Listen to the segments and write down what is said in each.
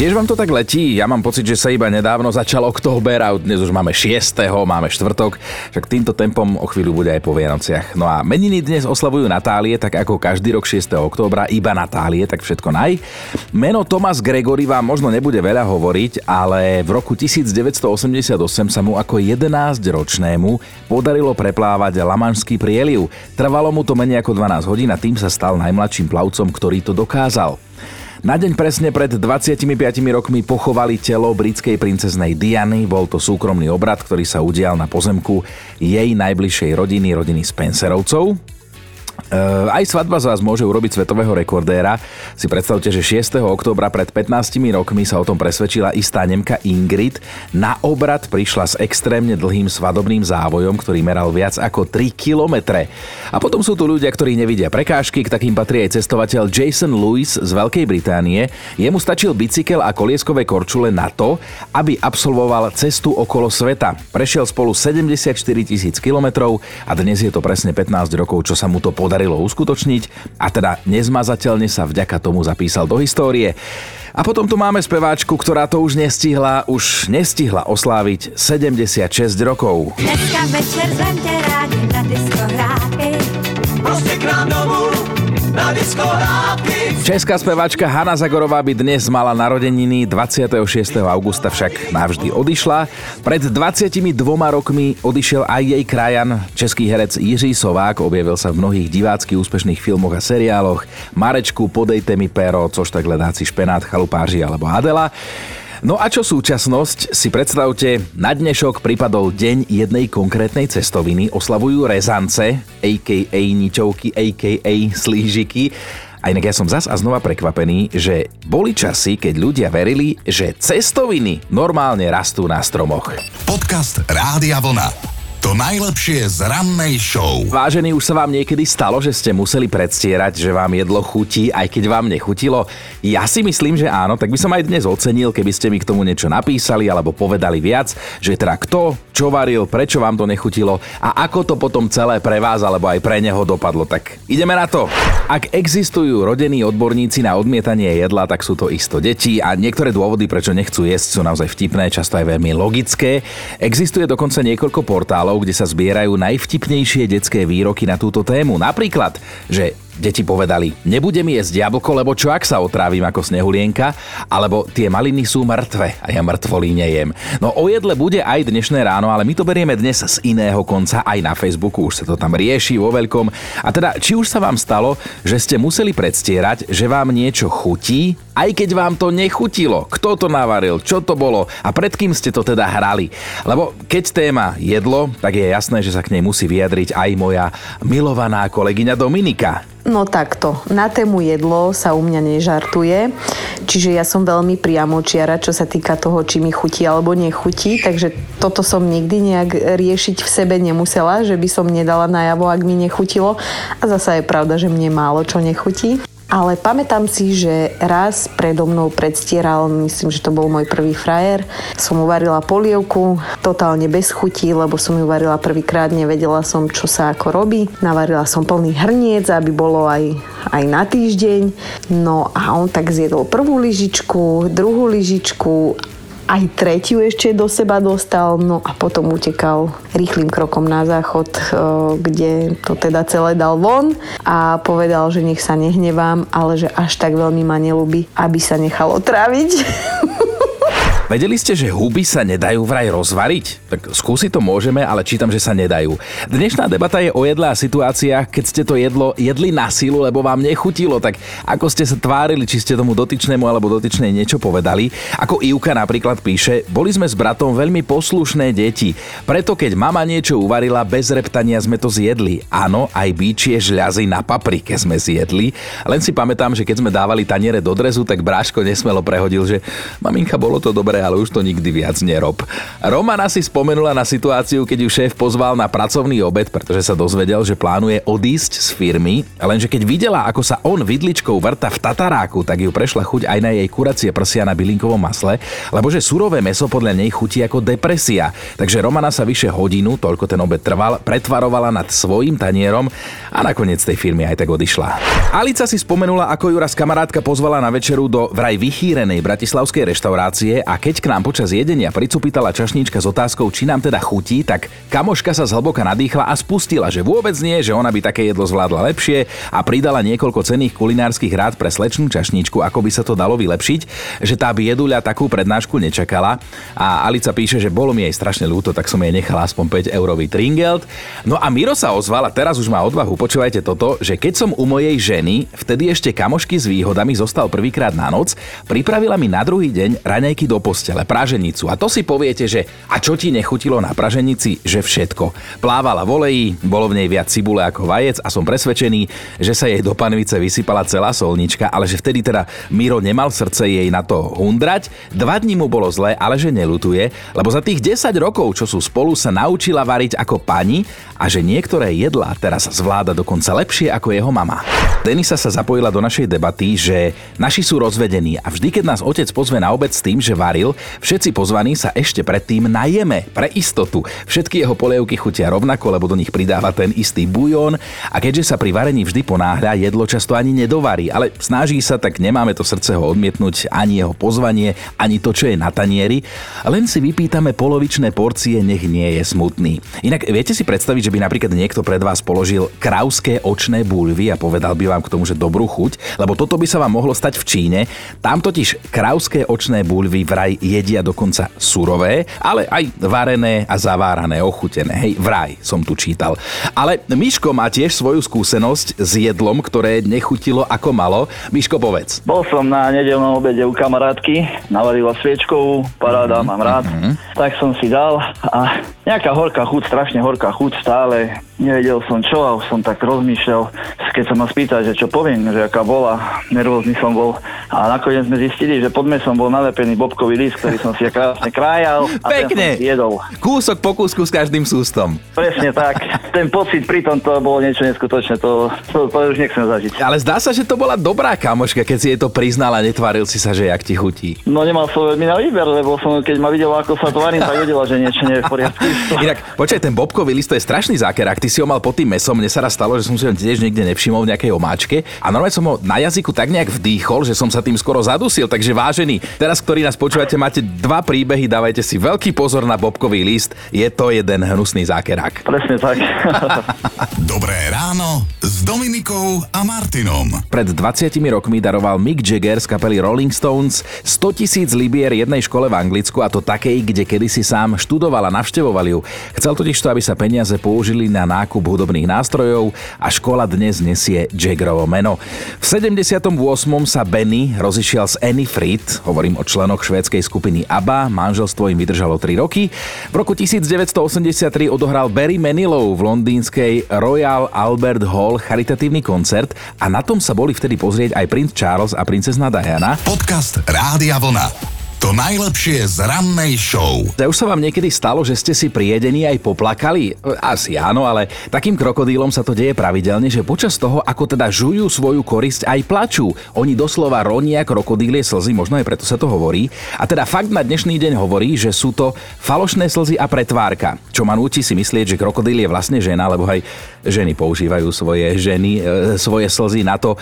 Tiež vám to tak letí? Ja mám pocit, že sa iba nedávno začal október a dnes už máme 6. máme štvrtok, však týmto tempom o chvíľu bude aj po Vianociach. No a meniny dnes oslavujú Natálie, tak ako každý rok 6. októbra, iba Natálie, tak všetko naj. Meno Thomas Gregory vám možno nebude veľa hovoriť, ale v roku 1988 sa mu ako 11-ročnému podarilo preplávať Lamanský prieliv. Trvalo mu to menej ako 12 hodín a tým sa stal najmladším plavcom, ktorý to dokázal. Na deň presne pred 25 rokmi pochovali telo britskej princeznej Diany. Bol to súkromný obrad, ktorý sa udial na pozemku jej najbližšej rodiny, rodiny Spencerovcov. Uh, aj svadba z vás môže urobiť svetového rekordéra. Si predstavte, že 6. októbra pred 15 rokmi sa o tom presvedčila istá Nemka Ingrid. Na obrad prišla s extrémne dlhým svadobným závojom, ktorý meral viac ako 3 kilometre. A potom sú tu ľudia, ktorí nevidia prekážky, k takým patrí aj cestovateľ Jason Lewis z Veľkej Británie. Jemu stačil bicykel a kolieskové korčule na to, aby absolvoval cestu okolo sveta. Prešiel spolu 74 tisíc kilometrov a dnes je to presne 15 rokov, čo sa mu to podarilo podarilo uskutočniť a teda nezmazateľne sa vďaka tomu zapísal do histórie. A potom tu máme speváčku, ktorá to už nestihla, už nestihla osláviť 76 rokov. Dneska večer rádi na disco Proste k nám domů Česká speváčka Hanna Zagorová by dnes mala narodeniny 26. augusta však navždy odišla. Pred 22 rokmi odišiel aj jej krajan, český herec Jiří Sovák, objavil sa v mnohých divácky úspešných filmoch a seriáloch. Marečku, Podejte mi pero, což tak ledáci špenát, chalupáži alebo Adela. No a čo súčasnosť? Si predstavte, na dnešok pripadol deň jednej konkrétnej cestoviny, oslavujú rezance, a.k.a. ničovky, a.k.a. slížiky a inak ja som zas a znova prekvapený, že boli časy, keď ľudia verili, že cestoviny normálne rastú na stromoch. Podcast Rádia Vlna. To najlepšie z rannej show. Vážený, už sa vám niekedy stalo, že ste museli predstierať, že vám jedlo chutí, aj keď vám nechutilo? Ja si myslím, že áno, tak by som aj dnes ocenil, keby ste mi k tomu niečo napísali alebo povedali viac, že teda kto, čo varil, prečo vám to nechutilo a ako to potom celé pre vás alebo aj pre neho dopadlo. Tak ideme na to. Ak existujú rodení odborníci na odmietanie jedla, tak sú to isto deti a niektoré dôvody, prečo nechcú jesť, sú naozaj vtipné, často aj veľmi logické. Existuje dokonca niekoľko portálov, kde sa zbierajú najvtipnejšie detské výroky na túto tému. Napríklad, že Deti povedali, nebudem jesť jablko, lebo čo ak sa otrávim ako snehulienka, alebo tie maliny sú mŕtve a ja mŕtvolí nejem. No o jedle bude aj dnešné ráno, ale my to berieme dnes z iného konca, aj na Facebooku už sa to tam rieši vo veľkom. A teda, či už sa vám stalo, že ste museli predstierať, že vám niečo chutí, aj keď vám to nechutilo. Kto to navaril, čo to bolo a pred kým ste to teda hrali. Lebo keď téma jedlo, tak je jasné, že sa k nej musí vyjadriť aj moja milovaná kolegyňa Dominika. No takto, na tému jedlo sa u mňa nežartuje, čiže ja som veľmi priamočiara, čo sa týka toho, či mi chutí alebo nechutí, takže toto som nikdy nejak riešiť v sebe nemusela, že by som nedala najavo, ak mi nechutilo. A zasa je pravda, že mne málo čo nechutí. Ale pamätám si, že raz predo mnou predstieral, myslím, že to bol môj prvý frajer, som uvarila polievku, totálne bez chutí, lebo som ju varila prvýkrát, nevedela som, čo sa ako robí. Navarila som plný hrniec, aby bolo aj, aj na týždeň. No a on tak zjedol prvú lyžičku, druhú lyžičku aj tretiu ešte do seba dostal, no a potom utekal rýchlým krokom na záchod, e, kde to teda celé dal von a povedal, že nech sa nehnevám, ale že až tak veľmi ma nelúbi, aby sa nechal otráviť. Vedeli ste, že huby sa nedajú vraj rozvariť? Tak skúsiť to môžeme, ale čítam, že sa nedajú. Dnešná debata je o jedle a situáciách, keď ste to jedlo jedli na silu, lebo vám nechutilo, tak ako ste sa tvárili, či ste tomu dotyčnému alebo dotyčnej niečo povedali. Ako Ivka napríklad píše, boli sme s bratom veľmi poslušné deti, preto keď mama niečo uvarila, bez reptania sme to zjedli. Áno, aj bíčie žľazy na paprike sme zjedli, len si pamätám, že keď sme dávali taniere do drezu, tak bráško nesmelo prehodil, že maminka, bolo to dobré, ale už to nikdy viac nerob. Romana si spomenula na situáciu, keď ju šéf pozval na pracovný obed, pretože sa dozvedel, že plánuje odísť z firmy, lenže keď videla, ako sa on vidličkou vrta v tataráku, tak ju prešla chuť aj na jej kuracie prsia na bylinkovom masle, lebo že surové meso podľa nej chutí ako depresia. Takže Romana sa vyše hodinu, toľko ten obed trval, pretvarovala nad svojim tanierom a nakoniec tej firmy aj tak odišla. Alica si spomenula, ako ju raz kamarátka pozvala na večeru do vraj vychýrenej bratislavskej reštaurácie a keď k nám počas jedenia pricupitala čašníčka s otázkou, či nám teda chutí, tak kamoška sa zhlboka nadýchla a spustila, že vôbec nie, že ona by také jedlo zvládla lepšie a pridala niekoľko cených kulinárskych rád pre slečnú čašníčku, ako by sa to dalo vylepšiť, že tá by jeduľa takú prednášku nečakala. A Alica píše, že bolo mi jej strašne ľúto, tak som jej nechala aspoň 5 eurový tringelt. No a Miro sa ozval a teraz už má odvahu, počúvajte toto, že keď som u mojej ženy, vtedy ešte kamošky s výhodami zostal prvýkrát na noc, pripravila mi na druhý deň raňajky do postele, praženicu. A to si poviete, že a čo ti nechutilo na praženici? Že všetko. Plávala v bolo v nej viac cibule ako vajec a som presvedčený, že sa jej do panvice vysypala celá solnička, ale že vtedy teda Miro nemal srdce jej na to hundrať. Dva dní mu bolo zlé, ale že nelutuje, lebo za tých 10 rokov, čo sú spolu, sa naučila variť ako pani a že niektoré jedlá teraz zvláda dokonca lepšie ako jeho mama. Denisa sa zapojila do našej debaty, že naši sú rozvedení a vždy, keď nás otec pozve na obed s tým, že varil, všetci pozvaní sa ešte predtým najeme, pre istotu. Všetky jeho polievky chutia rovnako, lebo do nich pridáva ten istý bujón a keďže sa pri varení vždy ponáhľa, jedlo často ani nedovarí, ale snaží sa, tak nemáme to srdce ho odmietnúť, ani jeho pozvanie, ani to, čo je na tanieri, len si vypýtame polovičné porcie, nech nie je smutný. Inak viete si predstaviť, že by napríklad niekto pred vás položil krauské očné bulvy a povedal by vám k tomu, že dobrú chuť, lebo toto by sa vám mohlo stať v Číne. Tam totiž krauské očné bulvy vraj jedia dokonca surové, ale aj varené a zavárané, ochutené. Hej, vraj som tu čítal. Ale Miško má tiež svoju skúsenosť s jedlom, ktoré nechutilo ako malo. Miško, povedz. Bol som na nedelnom obede u kamarátky, navarila sviečkovú, paráda, mm-hmm. mám rád. Mm-hmm. Tak som si dal a nejaká horká chuť, strašne horká chuť stále. Nevedel som čo a už som tak rozmýšľal, keď sa ma spýta, že čo poviem, že aká bola, nervózny som bol. A nakoniec sme zistili, že pod mesom bol nalepený bobkový list, ktorý som si krásne krájal a Pekne. ten som jedol. Kúsok po kúsku s každým sústom. Presne tak. Ten pocit pri tom to bolo niečo neskutočné, to, to, to už nechcem zažiť. Ale zdá sa, že to bola dobrá kamoška, keď si jej to priznala, netvaril si sa, že jak ti chutí. No nemal som veľmi na výber, lebo som, keď ma videl, ako sa to varím, tak vedela, že niečo nie je v poriadku. Inak, počkaj, ten bobkový list to je strašný zákerák. Ty si ho mal pod tým mesom, mne sa raz stalo, že som si ho tiež niekde nevšimol v nejakej omáčke a normálne som ho na jazyku tak nejak vdýchol, že som sa tým skoro zadusil. Takže vážený, teraz, ktorí nás počúvate, máte dva príbehy, dávajte si veľký pozor na bobkový list. Je to jeden hnusný zákerák. Presne tak. Dobré ráno s Dominikou a Martinom. Pred 20 rokmi daroval Mick Jagger z kapely Rolling Stones 100 tisíc libier jednej škole v Anglicku a to takej, kde kedysi sám študoval a navštevoval ju. Chcel totiž to, aby sa peniaze použili na nákup hudobných nástrojov a škola dnes nesie Jaggerovo meno. V 78. sa Benny rozišiel s Annie Fried, hovorím o členoch švédskej skupiny ABBA, manželstvo im vydržalo 3 roky. V roku 1983 odohral Barry Manilow v londýnskej Royal Albert Hall charitatívny koncert a na tom sa boli vtedy pozrieť aj princ Charles a princezna Diana. Podcast Rádia Vlna. To najlepšie z rannej show. A už sa vám niekedy stalo, že ste si pri jedení aj poplakali? Asi áno, ale takým krokodílom sa to deje pravidelne, že počas toho, ako teda žujú svoju korisť, aj plačú. Oni doslova ronia krokodílie slzy, možno aj preto sa to hovorí. A teda fakt na dnešný deň hovorí, že sú to falošné slzy a pretvárka, čo ma núti si myslieť, že krokodíl je vlastne žena, lebo aj ženy používajú svoje ženy, e, svoje slzy na to,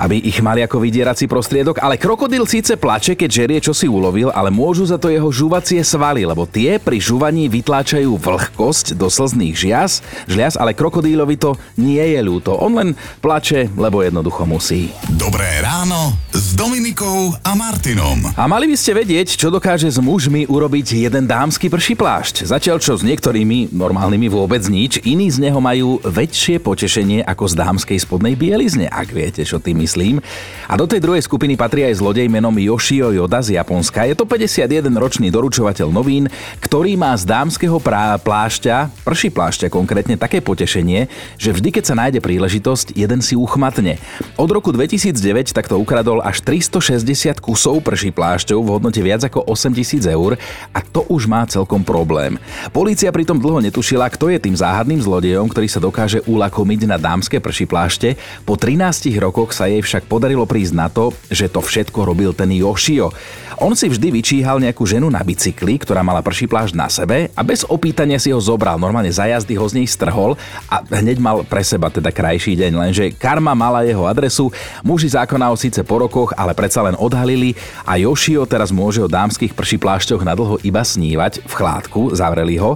aby ich mali ako vydierací prostriedok. Ale krokodíl síce plače, keď žerie čosi uloví, ulovil, ale môžu za to jeho žuvacie svaly, lebo tie pri žuvaní vytláčajú vlhkosť do slzných žias, žlias, ale krokodílovi to nie je ľúto. On len plače, lebo jednoducho musí. Dobré ráno s Dominikou a Martinom. A mali by ste vedieť, čo dokáže s mužmi urobiť jeden dámsky prší plášť. Zatiaľ čo s niektorými, normálnymi vôbec nič, iní z neho majú väčšie potešenie ako z dámskej spodnej bielizne, ak viete, čo tým myslím. A do tej druhej skupiny patrí aj zlodej menom Yoshio Yoda z Japonska, je to 51-ročný doručovateľ novín, ktorý má z dámskeho plášťa, prší plášťa konkrétne, také potešenie, že vždy, keď sa nájde príležitosť, jeden si uchmatne. Od roku 2009 takto ukradol až až 360 kusov prší plášťov v hodnote viac ako 8000 eur a to už má celkom problém. Polícia pritom dlho netušila, kto je tým záhadným zlodejom, ktorý sa dokáže ulakomiť na dámske prší plášte. Po 13 rokoch sa jej však podarilo prísť na to, že to všetko robil ten Yoshio. On si vždy vyčíhal nejakú ženu na bicykli, ktorá mala prší plášť na sebe a bez opýtania si ho zobral. Normálne za jazdy ho z nej strhol a hneď mal pre seba teda krajší deň. Lenže karma mala jeho adresu, muži zákona ho síce po rokoch, ale predsa len odhalili a Yoshio teraz môže o dámskych prší plášťoch nadlho iba snívať v chládku, zavreli ho.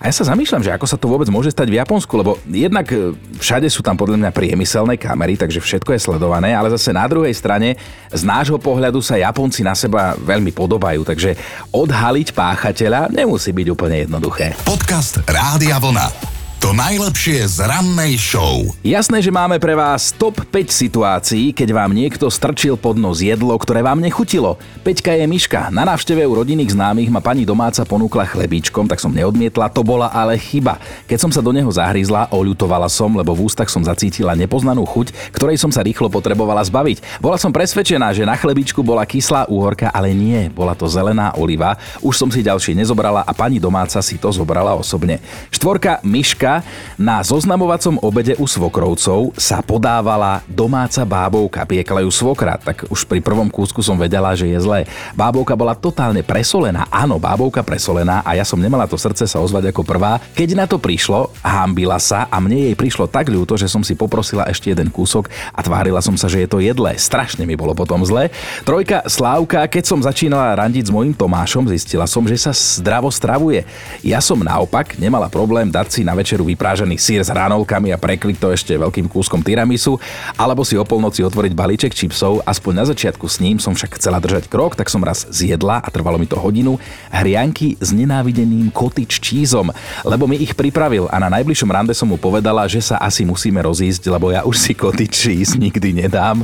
A ja sa zamýšľam, že ako sa to vôbec môže stať v Japonsku, lebo jednak e, všade sú tam podľa mňa priemyselné kamery, takže všetko je sledované, ale zase na druhej strane z nášho pohľadu sa Japonci na seba veľmi podobajú, takže odhaliť páchateľa nemusí byť úplne jednoduché. Podcast Rádia Vlna. To najlepšie z rannej show. Jasné, že máme pre vás top 5 situácií, keď vám niekto strčil pod nos jedlo, ktoré vám nechutilo. Peťka je myška. Na návšteve u rodinných známych ma pani domáca ponúkla chlebíčkom, tak som neodmietla, to bola ale chyba. Keď som sa do neho zahryzla, oľutovala som, lebo v ústach som zacítila nepoznanú chuť, ktorej som sa rýchlo potrebovala zbaviť. Bola som presvedčená, že na chlebičku bola kyslá úhorka, ale nie, bola to zelená oliva. Už som si ďalšie nezobrala a pani domáca si to zobrala osobne. Štvorka, myška na zoznamovacom obede u svokrovcov sa podávala domáca bábovka, piekla ju svokra, tak už pri prvom kúsku som vedela, že je zlé. Bábovka bola totálne presolená, áno, bábovka presolená a ja som nemala to srdce sa ozvať ako prvá. Keď na to prišlo, hambila sa a mne jej prišlo tak ľúto, že som si poprosila ešte jeden kúsok a tvárila som sa, že je to jedlé. Strašne mi bolo potom zle. Trojka Slávka, keď som začínala randiť s mojim Tomášom, zistila som, že sa zdravo stravuje. Ja som naopak nemala problém dať si na večer večeru vyprážaný sír s hranolkami a prekliť to ešte veľkým kúskom tiramisu, alebo si o polnoci otvoriť balíček čipsov, aspoň na začiatku s ním som však chcela držať krok, tak som raz zjedla a trvalo mi to hodinu hrianky s nenávideným cottage cheeseom, lebo mi ich pripravil a na najbližšom rande som mu povedala, že sa asi musíme rozísť, lebo ja už si cottage cheese nikdy nedám,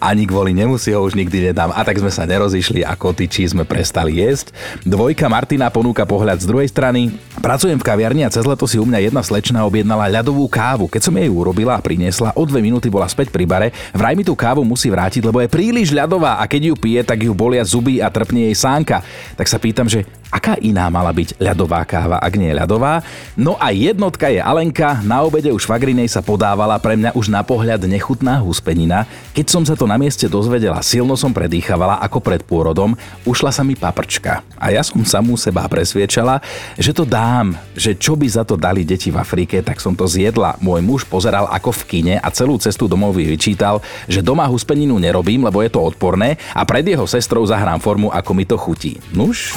ani kvôli nemu si ho už nikdy nedám. A tak sme sa nerozišli a cheese sme prestali jesť. Dvojka Martina ponúka pohľad z druhej strany. Pracujem v kaviarni a cez leto si u mňa jedna slečna objednala ľadovú kávu. Keď som jej urobila a priniesla, o dve minúty bola späť pri bare. Vraj mi tú kávu musí vrátiť, lebo je príliš ľadová a keď ju pije, tak ju bolia zuby a trpne jej sánka. Tak sa pýtam, že aká iná mala byť ľadová káva, ak nie ľadová. No a jednotka je Alenka, na obede už Fagrinej sa podávala pre mňa už na pohľad nechutná huspenina. Keď som sa to na mieste dozvedela, silno som predýchavala ako pred pôrodom, ušla sa mi paprčka. A ja som samú seba presviečala, že to dám, že čo by za to dali deti v Afrike, tak som to zjedla. Môj muž pozeral ako v kine a celú cestu domov vyčítal, že doma huspeninu nerobím, lebo je to odporné a pred jeho sestrou zahrám formu, ako mi to chutí. Nuž?